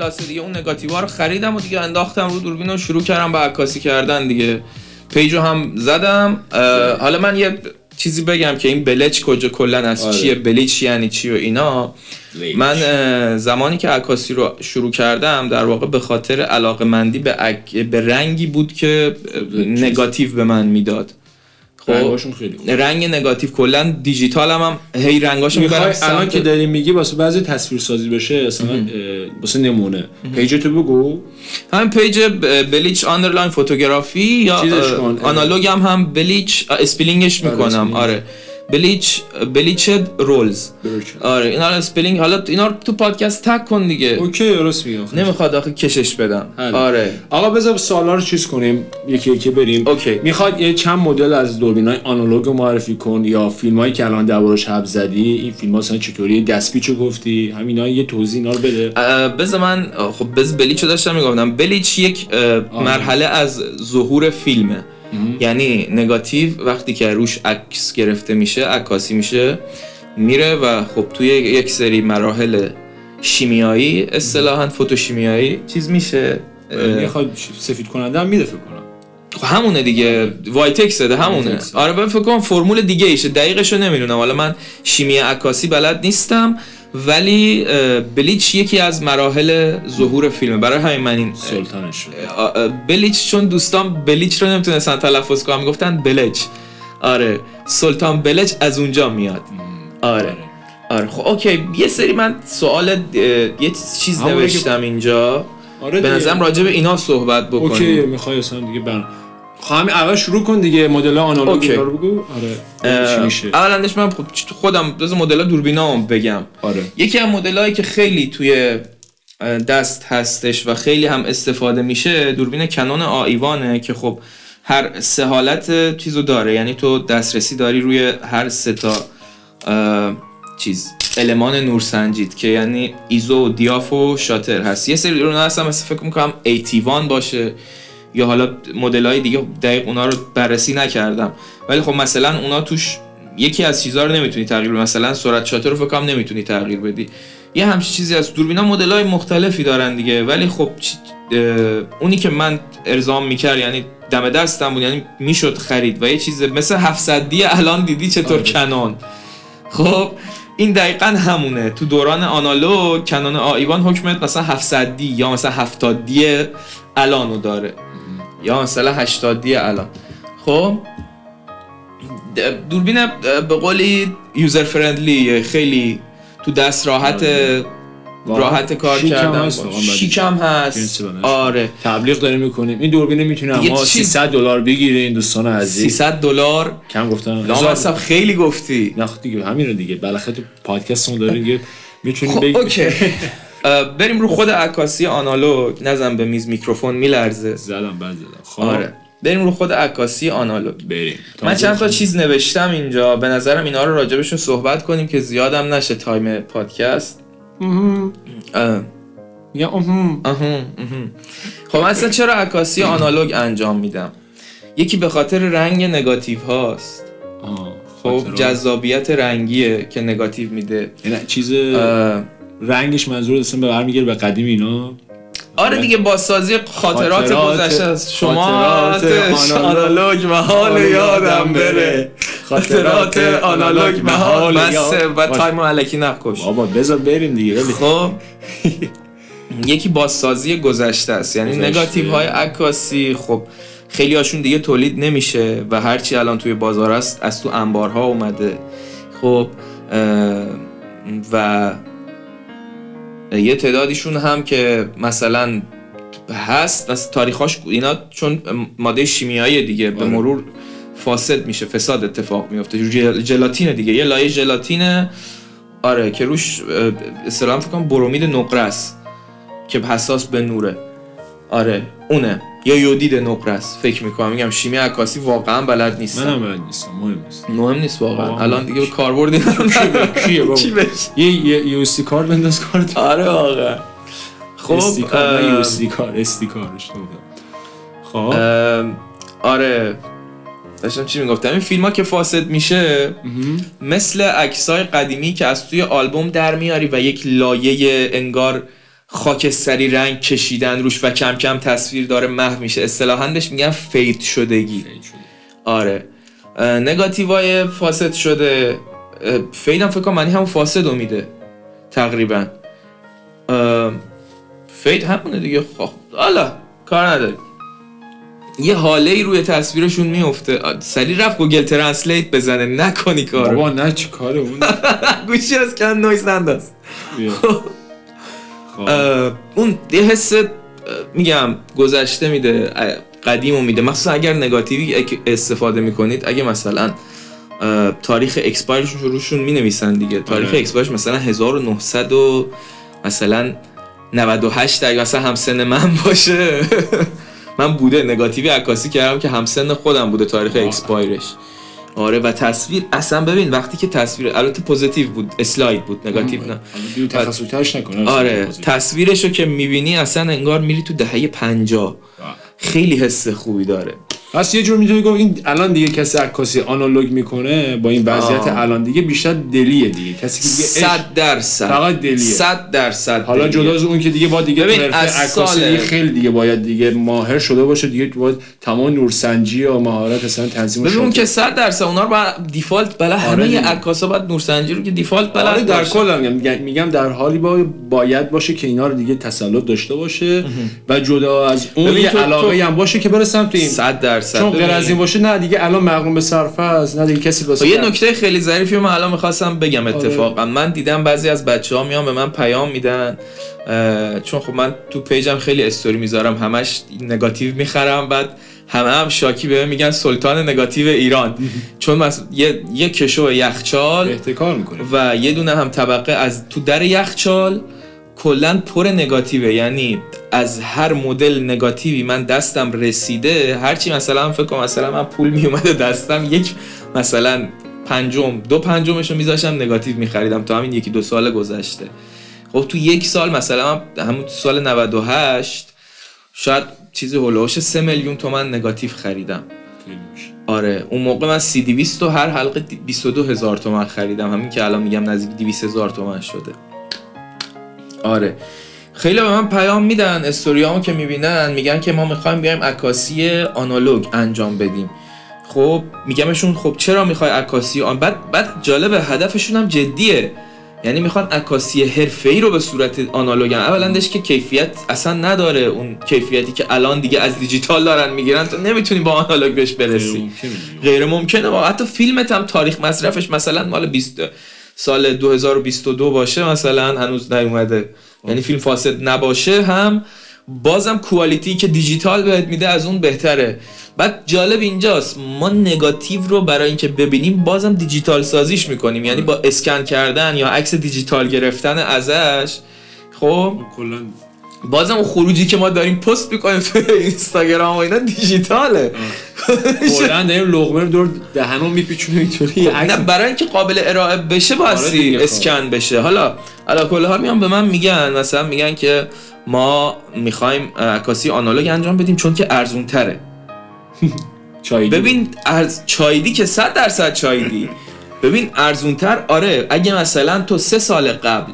خلاصه دیگه اون نگاتیوا رو خریدم و دیگه انداختم رو دوربین و شروع کردم به عکاسی کردن دیگه. پیجو هم زدم. حالا من یه چیزی بگم که این بلچ کجا کلا از آره. چیه؟ بلیچ یعنی چی و اینا. بلیچ. من زمانی که عکاسی رو شروع کردم در واقع به خاطر علاقه مندی به, عک- به رنگی بود که نگاتیو به من می‌داد. خب. رنگاشون خیلی خوب. رنگ نگاتیو کلا دیجیتال هم, هم هی رنگاشو می‌برم الان که داری میگی واسه بعضی تصویر سازی بشه اصلا واسه نمونه. page تو بگو. همین page bleach underline photography یا. آنالوگ هم هم bleach spelling ش می‌کنم. آره. bleach bleach rolls. آره اینا رو spelling حالا اینا رو تو پادکست تک کن دیگه. okay درست میگم. نمی‌خواد آخه کشش بدم. حل. آره. آقا بذار سوالا رو چیز کنیم. یکی یکی بریم. okay. می‌خواد یه چند مدل از دوربین های آنالوگ معرفی کن یا فیلم هایی که الان دربارش حرف زدی. این فیلم مثلا چطوری؟ دستپیچو گفتی. همینا یه توضیح اینا رو بده. بذار من خب بز bleach رو داشتم می‌گفتم. bleach یک اه، مرحله از ظهور فیلمه. یعنی نگاتیو وقتی که روش عکس گرفته میشه عکاسی میشه میره و خب توی یک سری مراحل شیمیایی اصطلاحا فوتوشیمیایی چیز میشه. می‌خواد سفید کننده هم میده فکر کنم. خب همونه دیگه. وایتکس دیگه همونه. آره من فکر کنم فرمول دیگه ایشه. دقیقشو نمی‌دونم. حالا من شیمی عکاسی بلد نیستم. ولی bleach یکی از مراحل ظهور فیلمه. برای همین من این سلطانش. bleach چون دوستان bleach رو نمی‌تونستن تلفظ کنن می‌گفتن بلچ آره سلطان بلچ از اونجا میاد. آره. آره. خب okay. یه سری من سوال یه چیز نوشتم اینجا. آره به. نظرم راجع به اینا صحبت بکنیم. okay می‌خوای اصلا دیگه بر همین اول شروع کن دیگه مدل آنالوگ رو بگو. آره میشه. اولندش من خودم بذار مدل دوربینام بگم. آره. یکی از مدلایی که خیلی توی دست هستش و خیلی هم استفاده میشه دوربین کنون آیوانه که خب هر سه حالت چیزو داره. یعنی تو دسترسی داری روی هر سه تا چیز. المان نورسنجید که یعنی ایزو و دیاف و شاتر هست. یه سری رو هستم مثل فکر می‌کنم ایتیوان باشه. یا حالا مدل های دیگه دقیق اونا رو بررسی نکردم. ولی خب مثلا اونا توش یکی از چیزها رو نمی‌تونی تغییر بدی. مثلا سرعت شاتر رو فکر کنم نمی‌تونی تغییر بدی. یه همچین چیزی از دوربینا مدل های مختلفی دارن دیگه. ولی خب اونی که من ارزام می‌کرد یعنی دم دستم بود یعنی می‌شد خرید و یه چیز مثل 700 دی الان دیدی چطور آره. کنون خب این دقیقا همونه. تو دوران آنالوگ کنون آیوان حکمت مثلا 700 دی یا مثلا 70 دی الانو داره. یا مثلا 80 دی الان. خب؟ دوربین به قولی یوزر فرندلی خیلی تو دست راحت راحت کار کردن. هست باش. واقعا بعد شیک هم هست. بنش. آره. تبلیغ داریم می‌کنیم. این دوربین می‌تونه دیگه اما چیز- 300 دلار بگیرین دوستان عزیز. 300 دلار؟ کم گفتم لامصب خیلی گفتی. نه خب دیگه همین رو دیگه. بالاخره تو پادکستمون داریم می‌تونیم خب بگیم. okay. بریم رو خود عکاسی آنالوگ. نزن به میز میکروفون میلرزه. زدم بعد زدم. خب. آره. بریم رو خود عکاسی آنالوگ. بریم. من چند تا چیز نوشتم اینجا. به نظرم اینا رو راجبشون صحبت کنیم که زیادم نشه time پادکست. یا اهم. خب اصلا چرا عکاسی آنالوگ انجام میدم؟ یکی به خاطر رنگ نگاتیو هاست. خب. جذابیت رنگیه که نگاتیو میده. یعنی چیز رنگش منظور اصلا به برمیگره به قدیم اینا آره دیگه بازسازی خاطرات خاطرات- گذشته از شما آنالوگ. محال یادم بره. خاطرات آنالوگ محال بسه و. تایم رو علکی نکش بابا بذار بریم دیگه خب. یکی بازسازی گذشته است. یعنی. نگاتیو های عکاسی. خب خیلی هاشون دیگه تولید نمیشه و هرچی الان توی بازار است از تو انبارها اومده. خب و یه تعدادیشون هم که مثلا هست از تاریخاش اینا چون ماده شیمیایی دیگه به آره. مرور فاسد میشه فساد اتفاق میفته. جل- ژلاتین دیگه یه لایه ژلاتینه آره که روش اصطلاحا فکر کنم برومید نقره است که حساس به نوره. آره اونه. یا یودید نقره است فکر می‌کنم. میگم شیمی عکاسی واقعا بلد نیستم منم بلد نیستم مهم نیست. مهم نیست واقعا. الان دیگه کاربردی بابا؟ چی؟ یه یو اس کارت بنداز کارت. آره واقعا. خب یو اس کار استی کارش تو خب. آره. داشتم چی می‌گفتم؟ این فیلم ها که فاسد میشه مثل عکسای قدیمی که از توی آلبوم در میاری و یک لایه انگار خاکستری رنگ کشیدن روش و کم کم تصویر داره محو میشه. اصطلاحاً میگن fade شدگی. آره. نگاتیوهای فاسد شده. fade م فکر کنم معنی همون فاسد رو میده. تقریبا. fade همونه دیگه. خب حالا کار نداری یه هاله ای روی تصویرشون میفته. سریع رفت Google Translate بزنه. نکنی کارو. بابا نه چی کاره اون؟ گوشی از کن نویز انداز خب. اون یه حس میگم گذشته میده قدیم میده. مخصوصا اگر نگاتیوی استفاده می‌کنید اگه مثلا تاریخ expire شون روشون می نویسن دیگه. تاریخ آره. expire ش مثلا 1900 و مثلا 98 اگه مثلا همسن من باشه. من بوده. نگاتیوی عکاسی کردم که همسن خودم بوده تاریخ. expire ش آره و تصویر اصلا ببین وقتی که تصویر البته positive بود اسلاید بود نگاتیو نه. دیگه تخصصیش نکنه آره تصویرشو که می‌بینی اصلا انگار میری تو دهه 50 خیلی حس خوبی داره. پس یه جور می‌تونی گفت این الان دیگه کسی عکاسی آنالوگ می‌کنه با این وضعیت. الان دیگه بیشتر دلیه دیگه کسی که دیگه عشق- صد درصد فقط دلیه. صد درصد حالا. جدا از اون که دیگه با دیگه حرفه عکاسی دیگه خیلی دیگه باید دیگه ماهر شده باشه دیگه باید تمام نورسنجی یا مهارت اصلا تنظیم ببین اون. که صد درصد اونا رو باید دیفالت بله آره همه. عکاسا باید نورسنجی رو که دیفالت آره بلد در. کل میگم میگم در حالی با باید باشه که اینا رو دیگه تسلط داشته باشه و جدا از اون یه تو- علاقه تو- هم باشه که بره سمت این صد درصد. چون غیر. از این باشه نه دیگه الان مغروم به صرفه است نه دیگه کسی خب واسه یه نکته خیلی ظریفی رو من الان می‌خواستم بگم آره. اتفاقا. من دیدم بعضی از بچه ها میان به من پیام میدن چون خب من تو پیجم خیلی استوری می‌ذارم همش نگاتیو می‌خرم بعد همه هم شاکی به میگن سلطان نگاتیو ایران. چون مثلا یه, یه کشو یخچال احتکار می‌کنه و یه دونه هم طبقه از تو در یخچال کلا پر نگاتیوه. یعنی از هر مدل نگاتیوی من دستم رسیده هرچی مثلا فکر کنم مثلا من پول می اومده دستم یک مثلا پنجم دو پنجمش رو میذاشتم نگاتیو میخریدم. تا همین یکی دو سال گذشته. خب تو یک سال مثلا همون تو سال 98 شاید چیزی هلوش 3 میلیون تومن نگاتیو خریدم. آره اون موقع من سی دیویست و هر حلقه 22 هزار تومن خریدم. همین که الان میگم نزدیک 200 هزار تومن شده. آره. خیلی به من پیام میدن استوریامو که می‌بینن میگن که ما می‌خوایم بیایم عکاسی آنالوگ انجام بدیم. خب میگمشون خب چرا می‌خوای عکاسی؟ آن بعد بعد جالبه هدفشون هم جدیه. یعنی می‌خوان عکاسی حرفه‌ای رو به صورت آنالوگ هم. اولندش که کیفیت اصلا نداره. اون کیفیتی که الان دیگه از دیجیتال دارن می‌گیرن تو نمی‌تونی با آنالوگ بهش برسی. غیر ممکنه و حتی فیلمت هم تاریخ مصرفش مثلا مال 20 سال 2022 باشه مثلا هنوز نیومده. یعنی فیلم فاسد نباشه هم بازم کوالیتی که دیجیتال بهت میده از اون بهتره. بعد جالب اینجاست ما نگاتیو رو برای اینکه ببینیم بازم دیجیتال سازیش می‌کنیم. یعنی با اسکن کردن یا عکس دیجیتال گرفتن ازش خب کلا بازم اون خروجی که ما داریم پست می‌کنیم تو اینستاگرام و اینا دیجیتاله. کلا داریم لقمه رو دور دهنم میپیچونه اینطوری. خب، نه برای اینکه قابل ارائه بشه آره دیگه، خب. اسکن بشه. حالا حالا کل حال میان به من میگن مثلا میگن که ما می‌خوایم عکاسی آنالوگ انجام بدیم چون که ارزون تره چای ببین از چایدی که 100 درصد چایدی. ببین ارزونتر آره اگه مثلا تو سه سال قبل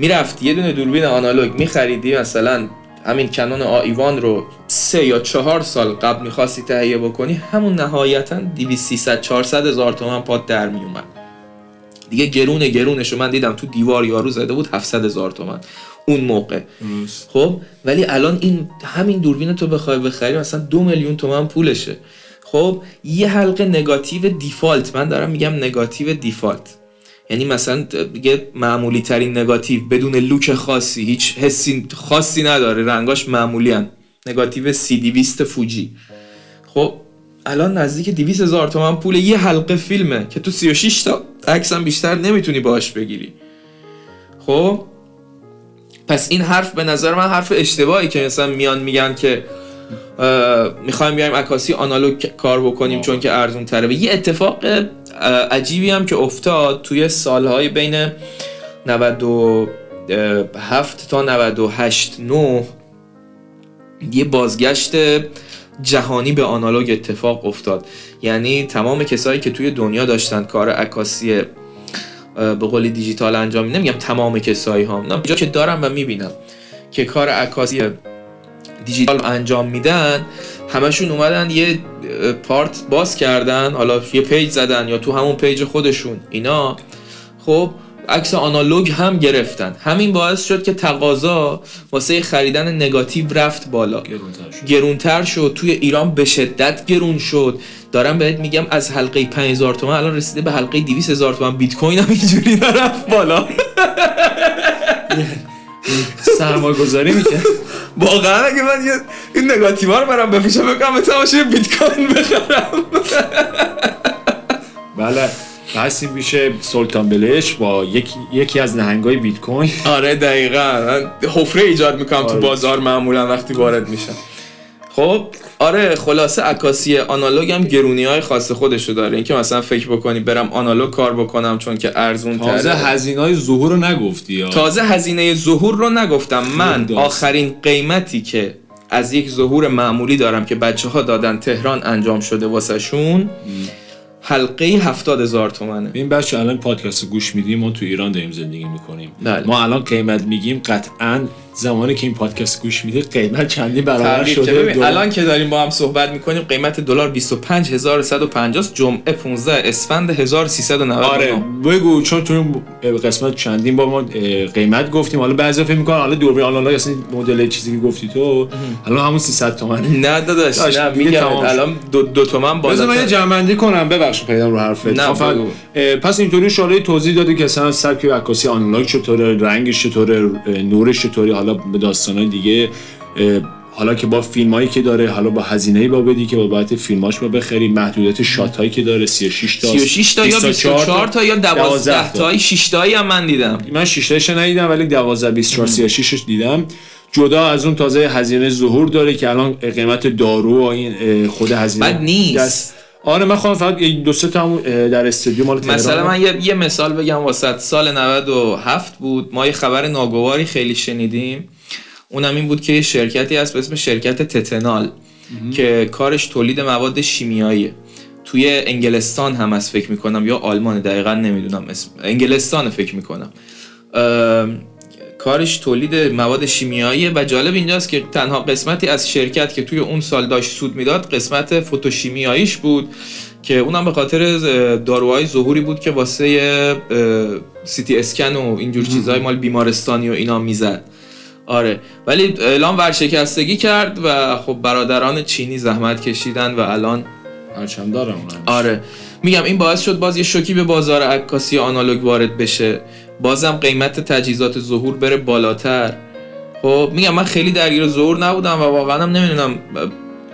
می‌رفتی یه دونه دوربین آنالوگ میخریدی مثلا همین کنون آیوان رو سه یا چهار سال قبل می‌خواستی تهیه بکنی همون نهایتا 200 300 400 هزار تومن پات در میومد دیگه گرونه گرونش رو من دیدم تو دیوار یارو زده بود 700 هزار تومن. اون موقع. خب؟ ولی الان این همین دوربین تو بخوای بخری مثلا دو میلیون تومن پولشه. خب؟ یه حلقه نگاتیو دیفالت. من دارم میگم نگاتیو دیفالت. یعنی مثلا دیگه معمولی ترین نگاتیو بدون لوک خاصی هیچ حسی خاصی نداره رنگاش معمولی هن. نگاتیو سی دیویست فوجی خب الان نزدیک 200 هزار تومن پول یه حلقه فیلمه که تو 36 تا عکس هم بیشتر نمی‌تونی باش بگیری خب پس این حرف به نظر من حرف اشتباهی که مثلا میان میگن که می‌خوایم بیایم عکاسی آنالوگ کار بکنیم آه. چون که ارزون تره یه اتفاق عجیبی هم که افتاد توی سالهای بین 97 تا 98 9 یه بازگشت جهانی به آنالوگ اتفاق افتاد. یعنی تمام کسایی که توی دنیا داشتن کار عکاسی به قول دیجیتال انجام نمیگم تمام کسایی ها نه جا که دارم و می‌بینم که کار عکاسی دیجیتال انجام میدن همشون اومدن یه part باز کردن حالا یه page زدن یا تو همون page خودشون اینا. خب عکس آنالوگ هم گرفتن. همین باعث شد که تقاضا واسه خریدن نگاتیو رفت بالا. گرونتر شد. توی ایران به شدت گرون شد. دارم بهت میگم از حلقه 5000 تومن الان رسیده به حلقه 200 هزار تومن. بیت کوین هم اینجوری رفت بالا. سرمایه گذاری می‌کنه واقعا اگه من یه این نگاتیوا رو برام بپیشم بکنم به بیت کوین بخرم. بله. بحثی میشه سلطان بلش با یکی, یکی از نهنگای بیت کوین آره دقیقا. من حفره ایجاد می‌کنم تو آره. بازار معمولا وقتی وارد میشم. خب آره خلاصه عکاسی آنالوگ هم گرونی های خاص خودشو داره. اینکه مثلا فکر بکنی برم آنالوگ کار بکنم چون که ارزون تازه هزینه های ظهور رو نگفتی یا؟ تازه هزینه ظهور رو نگفتم. من. آخرین قیمتی که از یک ظهور معمولی دارم که بچه ها دادن تهران انجام شده واسه شون حلقه هفتاد هزار تومنه. این بچه الان پادکست رو گوش میدیم. ما تو ایران داریم زندگی می‌کنیم. بله. ما الان قیمت میگیم قطعا زمانی که این پادکست گوش میده قیمت چندی برابر شده؟ الان که داریم با هم صحبت می‌کنیم قیمت دلار 25150 جمعه 15 اسفند 1399 آره بگو چون تو قسمت چندین با ما قیمت گفتیم. حالا بعضی فکر می‌کنن حالا دوربین آنالا اصلا مدل چیزی که گفتی تو الان همون 300 تومن. نه داداش داش، نه میگم. الان دو, دو تومن بذار من بالا جمع‌بندی کنم ببخشید پیدام رو حرفت. نه، خب، پس اینطوری شاله توضیح دادی که مثلا سبک عکاسی آنالاگ چطوره رنگش چطوره نورش چطوری حالا به داستانهای دیگه حالا که با فیلم هایی که داره حالا با هزینه با بدی که با باید فیلماش با بخری محدودیت شات هایی که داره 36 تا 36 تا یا 24 تا یا 12 تا. 6 تایی هم من دیدم. من 6 تاش ندیدم ولی 12 24 36 ش دیدم. جدا از اون تازه هزینه ظهور داره که الان قیمت دارو و این خود هزینه بد نیست. آره من خواهم فقط یه دو سه تا در استودیو مال تهران. مثلا من یه, یه مثال بگم واسط. سال 97 بود. ما یه خبر ناگواری خیلی شنیدیم. اونم این بود که یه شرکتی هست به اسم شرکت تتنال که کارش تولید مواد شیمیاییه توی انگلستان هم از فکر می‌کنم یا آلمان دقیقا نمی‌دونم اسم. انگلستان فکر می‌کنم. کارش تولید مواد شیمیاییه و جالب اینجاست که تنها قسمتی از شرکت که توی اون سال داشت سود می‌داد قسمت فوتوشیمیاییش بود که اونم به خاطر داروهای ظهوری بود که واسه سیتی اسکن و اینجور چیزهای مال بیمارستانی و اینا می‌زد. آره. ولی اعلام ورشکستگی کرد و خب برادران چینی زحمت کشیدن و الان پرچم دارم. آره. میگم این باعث شد باز یه شوکی به بازار عکاسی آنالوگ وارد بشه. بازم قیمت تجهیزات ظهور بره بالاتر خب میگم من خیلی درگیر ظهور نبودم و واقعا هم نمی‌دونم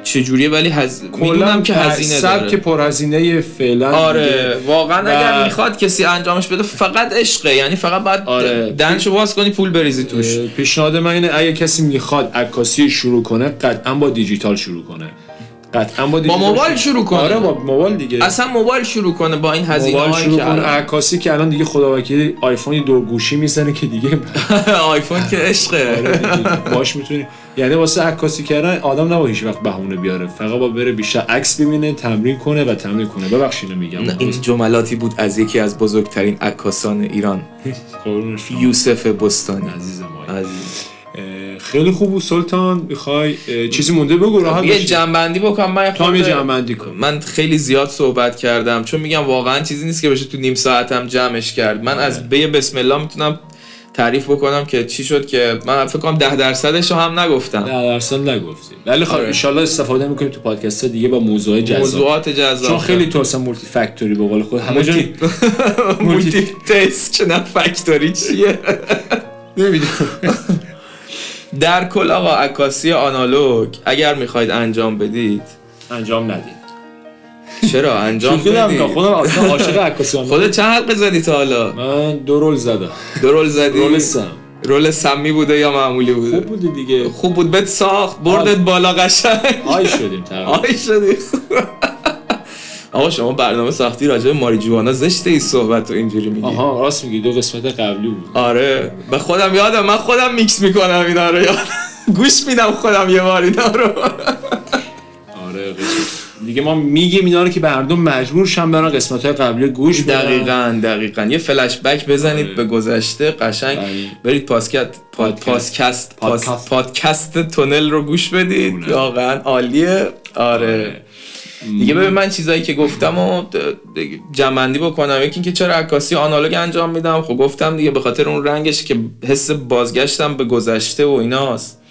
چجوریه ولی هز... می‌دونم که هزینه داره پرهزینه فعلا آره. واقعا و- اگر می‌خواد کسی انجامش بده فقط عشقه یعنی فقط باید آره. دنشو باز کنی پول بریزی توش پیشنهاد من اینه اگه کسی می‌خواد عکاسی شروع کنه قطعا با دیجیتال شروع کنه قطعا با دیجیتال موبایل شروع کنه. آره با موبایل دیگه. اصلا موبایل شروع کنه با این هزینه موبایل هایی شروع که کنه. عکاسی که الان دیگه خدا وکیلی آیفون دو گوشی می‌زنه که دیگه آیفون که عشقه. آره. باش می‌تونی. یعنی واسه عکاسی کردن آدم نباید هیچ وقت بهونه بیاره. فقط با بره بیشتر عکس ببینه تمرین کنه و تمرین کنه. ببخشید میگم. این جملاتی بود از یکی از بزرگترین عکاسان ایران. یوسف بستانی. عزیز ما. عزیز. خیلی خوب بود سلطان می‌خوای چیزی مونده بگو راحت یه. جمع‌بندی بکنم من تو هم یه جمع‌بندی کن. من خیلی زیاد صحبت کردم چون میگم واقعا چیزی نیست که بشه تو نیم ساعتم جمعش کرد. من از به بسم الله می‌تونم تعریف بکنم که چی شد که من فکر کنم ده درصدش رو هم نگفتم. نه درصد نگفتی. ولی خب آره. ان استفاده می‌کنیم تو پادکست دیگه با موضوع جذاب. موضوعات جذاب. چون خیلی تو اصلا multi factor ی به قول خود همه جا مولتی مولتی تست چه نه فکتوری چیه؟ نمی‌دونم. در کل آقا عکاسی آنالوگ اگر می‌خواید انجام بدید. انجام ندید. چرا؟ انجام بدید. خودم اصلا عاشق عکاسی هم. خودت چند حلقه زدی تا حالا؟ من دو roll زدم. دو roll زدی؟ roll سم. roll سمی بوده یا معمولی بوده؟ خوب بودی دیگه. خوب بود. بهت ساخت. بردت. بالا قشنگ. high شدیم تقریبا. high شدی آقا شما برنامه ساختی راجع به ماریجوانا زشته ای صحبت و اینجوری میگی. آها راست میگی. دو قسمت قبلی بود. آره. به خودم یادم من خودم میکس می‌کنم اینا رو. یاد گوش میدم خودم یه بار اینا رو. آره. دیگه ما میگیم اینا رو که مردم مجبور شن برن قسمت های قبلی گوش بدن. دقیقا دقیقا. یه فلش بک بزنید آره. به گذشته قشنگ. بله. برید پاسکت پاد پادکست. پادکست پادکست. تونل رو گوش بدید. واقعا عالیه. آره. دیگه ببین من چیزایی که گفتم و جنبندی بکنم. یکی اینکه چرا عکاسی آنالوگ انجام میدم. خب گفتم دیگه به خاطر اون رنگش که حس بازگشتم به گذشته و ایناست.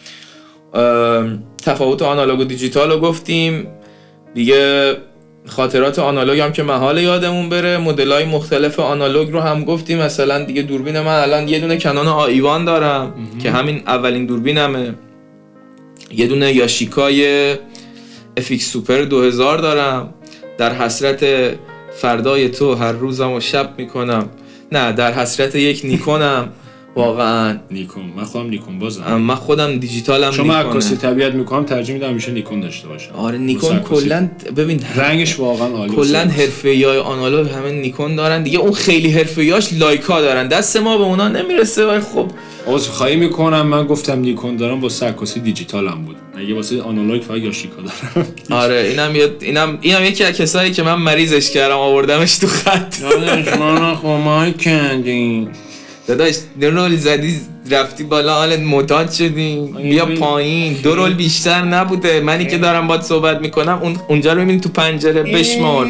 تفاوت آنالوگ و دیجیتال رو گفتیم. دیگه خاطرات آنالوگ هم که محال یادمون بره. مدل های مختلف آنالوگ رو هم گفتیم. مثلا دیگه دوربین من الان یه دونه Canon AE-1 دارم که همین اولین دوربینمه. یه دونه Yashica ی FX Super 2000 دارم. در حسرت فردای تو هر روزم و شب می‌کنم. نه در حسرت یک نیکونم. واقعا. نیکون. من خودم نیکون بازم. من خودم دیجیتالم نیکونه. عکاسی طبیعت می‌کنم ترجیح میدم همیشه نیکون داشته باشم. آره نیکون. کلا ببین رنگش واقعا عالی کلا واسه حرفه های آنالوگ همه نیکون دارن. دیگه اون خیلی حرفه لایکا دارن. دست ما به اونا نمی‌رسه. ولی خب عذر خواهی می‌کنم. من گفتم نیکون دارم واسه عکاسی دیجیتال هم بود. اگه واسه آنالوگ فقط یاشیکا دارم. آره اینم یه اینم اینم یکی از کسایی که من مریضش کردم آوردمش تو خط. داداش ما خمای کندیم داداش دو رول زدی رفتی بالا حالت معتاد شدی. بیا پایین. دو رول بیشتر نبوده. منی که دارم باید صحبت می‌کنم اون اونجا رو می‌بینی تو پنجره بشمار.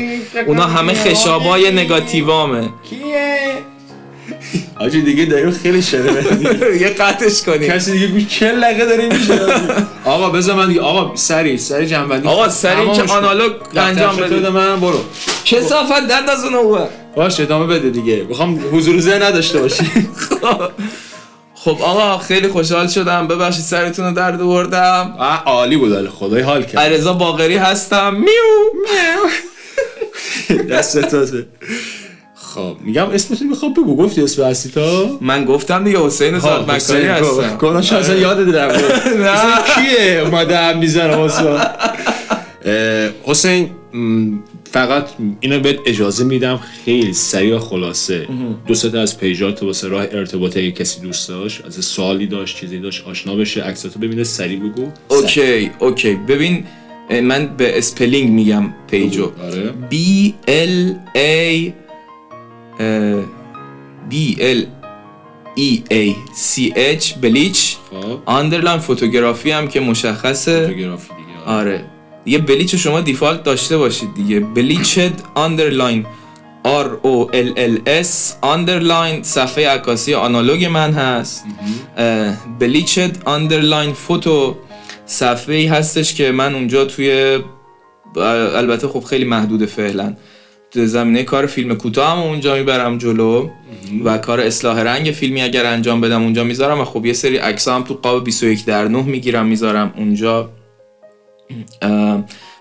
اونا همه خشابای نگاتیوامه. آجی دیگه داریم خیلی شده یه قطعش کنیم. کسی دیگه گوش 40 دقیقه داره میشه؟ آقا بذار من دیگه آقا سری سری جنبندی. آقا سری که آنالوگ انجام بده. من برو. کسافت دند از اون اوه باش ادامه بده دیگه. می‌خوام حضور ذهن نداشته باشی. خب آقا خیلی خوشحال شدم. ببخشید سرتون رو درد آوردم. عالی بود خدای حال کرد. علیرضا باقری هستم. میو. دست تازه خب میگم اسمتون می‌خوام بگو. گفتی اسم اصلی تا؟ من گفتم دیگه حسین زاد مکاری هستم. گناه شاید اصلا یادت رفته نه. کیه؟ اومده هم می‌زنه واسه. حسین فقط اینو بهت اجازه میدم. خیلی سریع خلاصه. دو سه از page ات واسه راه ارتباط اگه کسی دوست داشت از سوالی داشت چیزی داشت آشنا بشه عکساتو ببینه سریع بگو. اوکی اوکی. ببین من به spelling میگم page و. آره. B L A B L E A C H bleach underline photography هم که مشخصه. photography دیگه آره. آره. دیگه bleach شما default داشته باشید دیگه. bleached underline R O L L S underline صفحه عکاسی آنالوگ من هست. bleached underline photo صفحه ای هستش که من اونجا توی البته خب خیلی محدود فعلا. زمینه کار فیلم کوتاه هم اونجا می‌برم جلو و کار اصلاح رنگ فیلمی اگر انجام بدم اونجا می‌ذارم و خب یه سری عکس هم تو قاب 21 در 9 می‌گیرم می‌ذارم اونجا.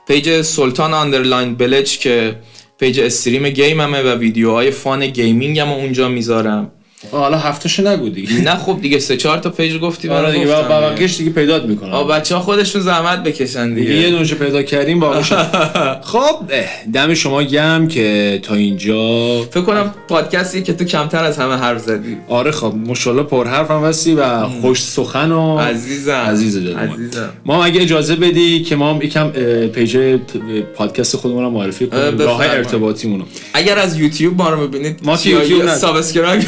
page سلطان underline bleach که page stream game همه و ویدیوهای fun gaming هم اونجا می‌ذارم. حالا هفتهشو نگو دیگه. نه خب دیگه سه چهار تا page گفتی آره من دیگه با دیگه. پیدات می‌کنم آه بچه ها خودشون زحمت بکشن دیگه یه دیگه دونشو پیدا کردیم باقیش خب دم شما گرم که تا اینجا. فکر کنم پادکستی که تو کمتر از همه حرف زدی. آره خب مشالله پر حرف هم هستی و خوش سخن و عزیزم. عزیز. عزیزم. ما اگه اجازه بدی که ما هم یکم page پادکست خودمون رو معرفی کنیم راه. ارتباطیمون اگر از یوتیوب ما رو می‌بینید ما یوتیوب. subscribe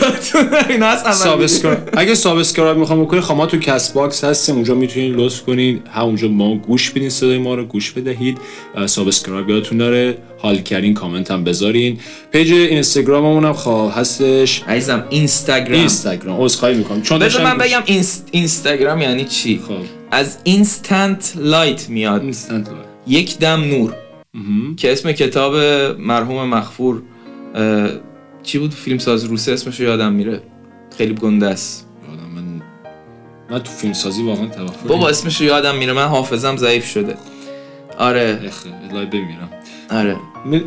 اینا هست. subscribe اگه subscribe می‌خوام بکنید خب ما تو Castbox هستیم. اونجا می‌تونید لطف کنید همونجا ما گوش بدین صدای ما رو گوش بدهید. subscribe یادتون داره. حال کردین کامنت هم بذارین. page اینستاگراممون هم خب هستش. عزیزم اینستاگرام. اینستاگرام. عذرخواهی می‌کنم. چون بذار من بگم اینست... اینستاگرام یعنی چی؟ خب. از instant light میاد. instant light. یک دم نور. که اسم کتاب مرحوم مغفور چی بود؟ فیلم ساز روسه اسمشو یادم میره. خیلی گنده است. من من تو فیلم سازی واقعا توقع بابا اسمشو یادم میره. من حافظم ضعیف شده. آره. اخ live ببینم آره.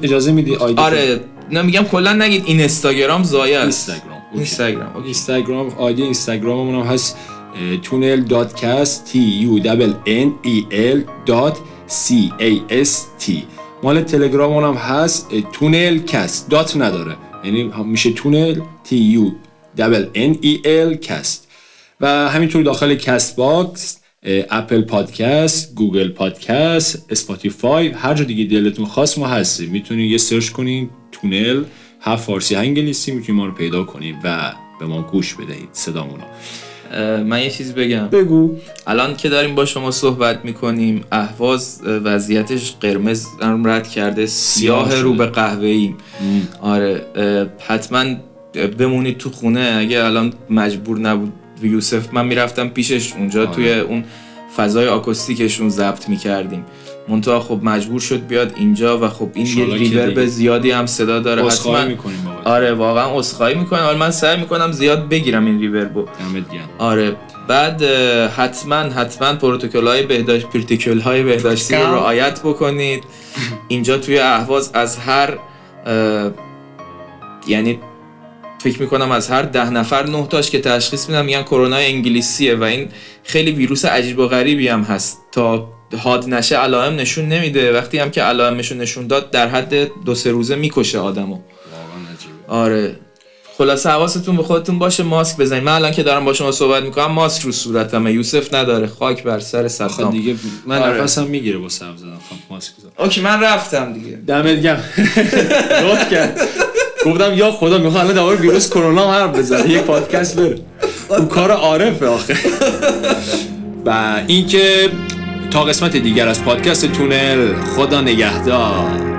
اجازه میدی ID آره. نه میگم کلا نگید. این اینستاگرام ضایع است. اینستاگرام. okay. اینستاگرام. اینستاگرام ID اینستاگراممون هم هست. تونل dot cast T U double N E L dot C A S T. مال تلگراممون هم هست. تونل cast. dot نداره. یعنی میشه تونل T U double N E L cast و همینطور داخل Castbox Apple Podcast Google Podcast Spotify هر جا دیگه دلتون خواست ما هستیم. می‌تونید یه search کنین تونل هفت فارسی انگلیسی می‌تونید ما رو پیدا کنید و به ما گوش بدهید صدامونو. من یه چیز بگم. بگو. الان که داریم با شما صحبت می‌کنیم اهواز وضعیتش قرمز رد کرده سیاه. رو به قهوه‌ای آره اه، حتما بمونید تو خونه. اگه الان مجبور نبود یوسف من می‌رفتم پیشش اونجا آره. توی اون فضای آکوستیکشون ضبط می‌کردیم. منتها خب مجبور شد بیاد اینجا و خب این یه ریورب. زیادی هم صدا داره. حتما آره واقعا عذرخواهی می‌کنم. حالا من سعی می‌کنم زیاد بگیرم این ریوربو دمت گرم. آره. بعد حتما حتما پروتکل های بهداشت پروتکل های بهداشتی رو. رعایت بکنید. اینجا توی اهواز از هر اه، یعنی فکر می‌کنم از هر ده نفر نه تاش که تشخیص میدن میگن کرونا انگلیسیه و این خیلی ویروس عجیب و غریبی هم هست. تا حاد نشه علائم نشون نمیده. وقتی هم که علائمشو نشون داد در حد دو سه روزه می‌کشه آدمو. آره. خلاصه حواستون به خودتون باشه ماسک بزنید. من الان که دارم با شما صحبت می‌کنم ماسک رو صورتمه. یوسف نداره. خاک بر سر صدام دیگه من آره. نفسم می‌گیره با سبز زدن. خب ماسک بزن. اوکی من رفتم دیگه. دمت گرم. لطف کرد. گفتم یا خدا می‌خوام الان درباره ویروس کرونا حرف بزنه یک پادکست بره. اون کار عارفه آخه. و اینکه تا قسمت دیگر از پادکست تونل خدا نگهدار.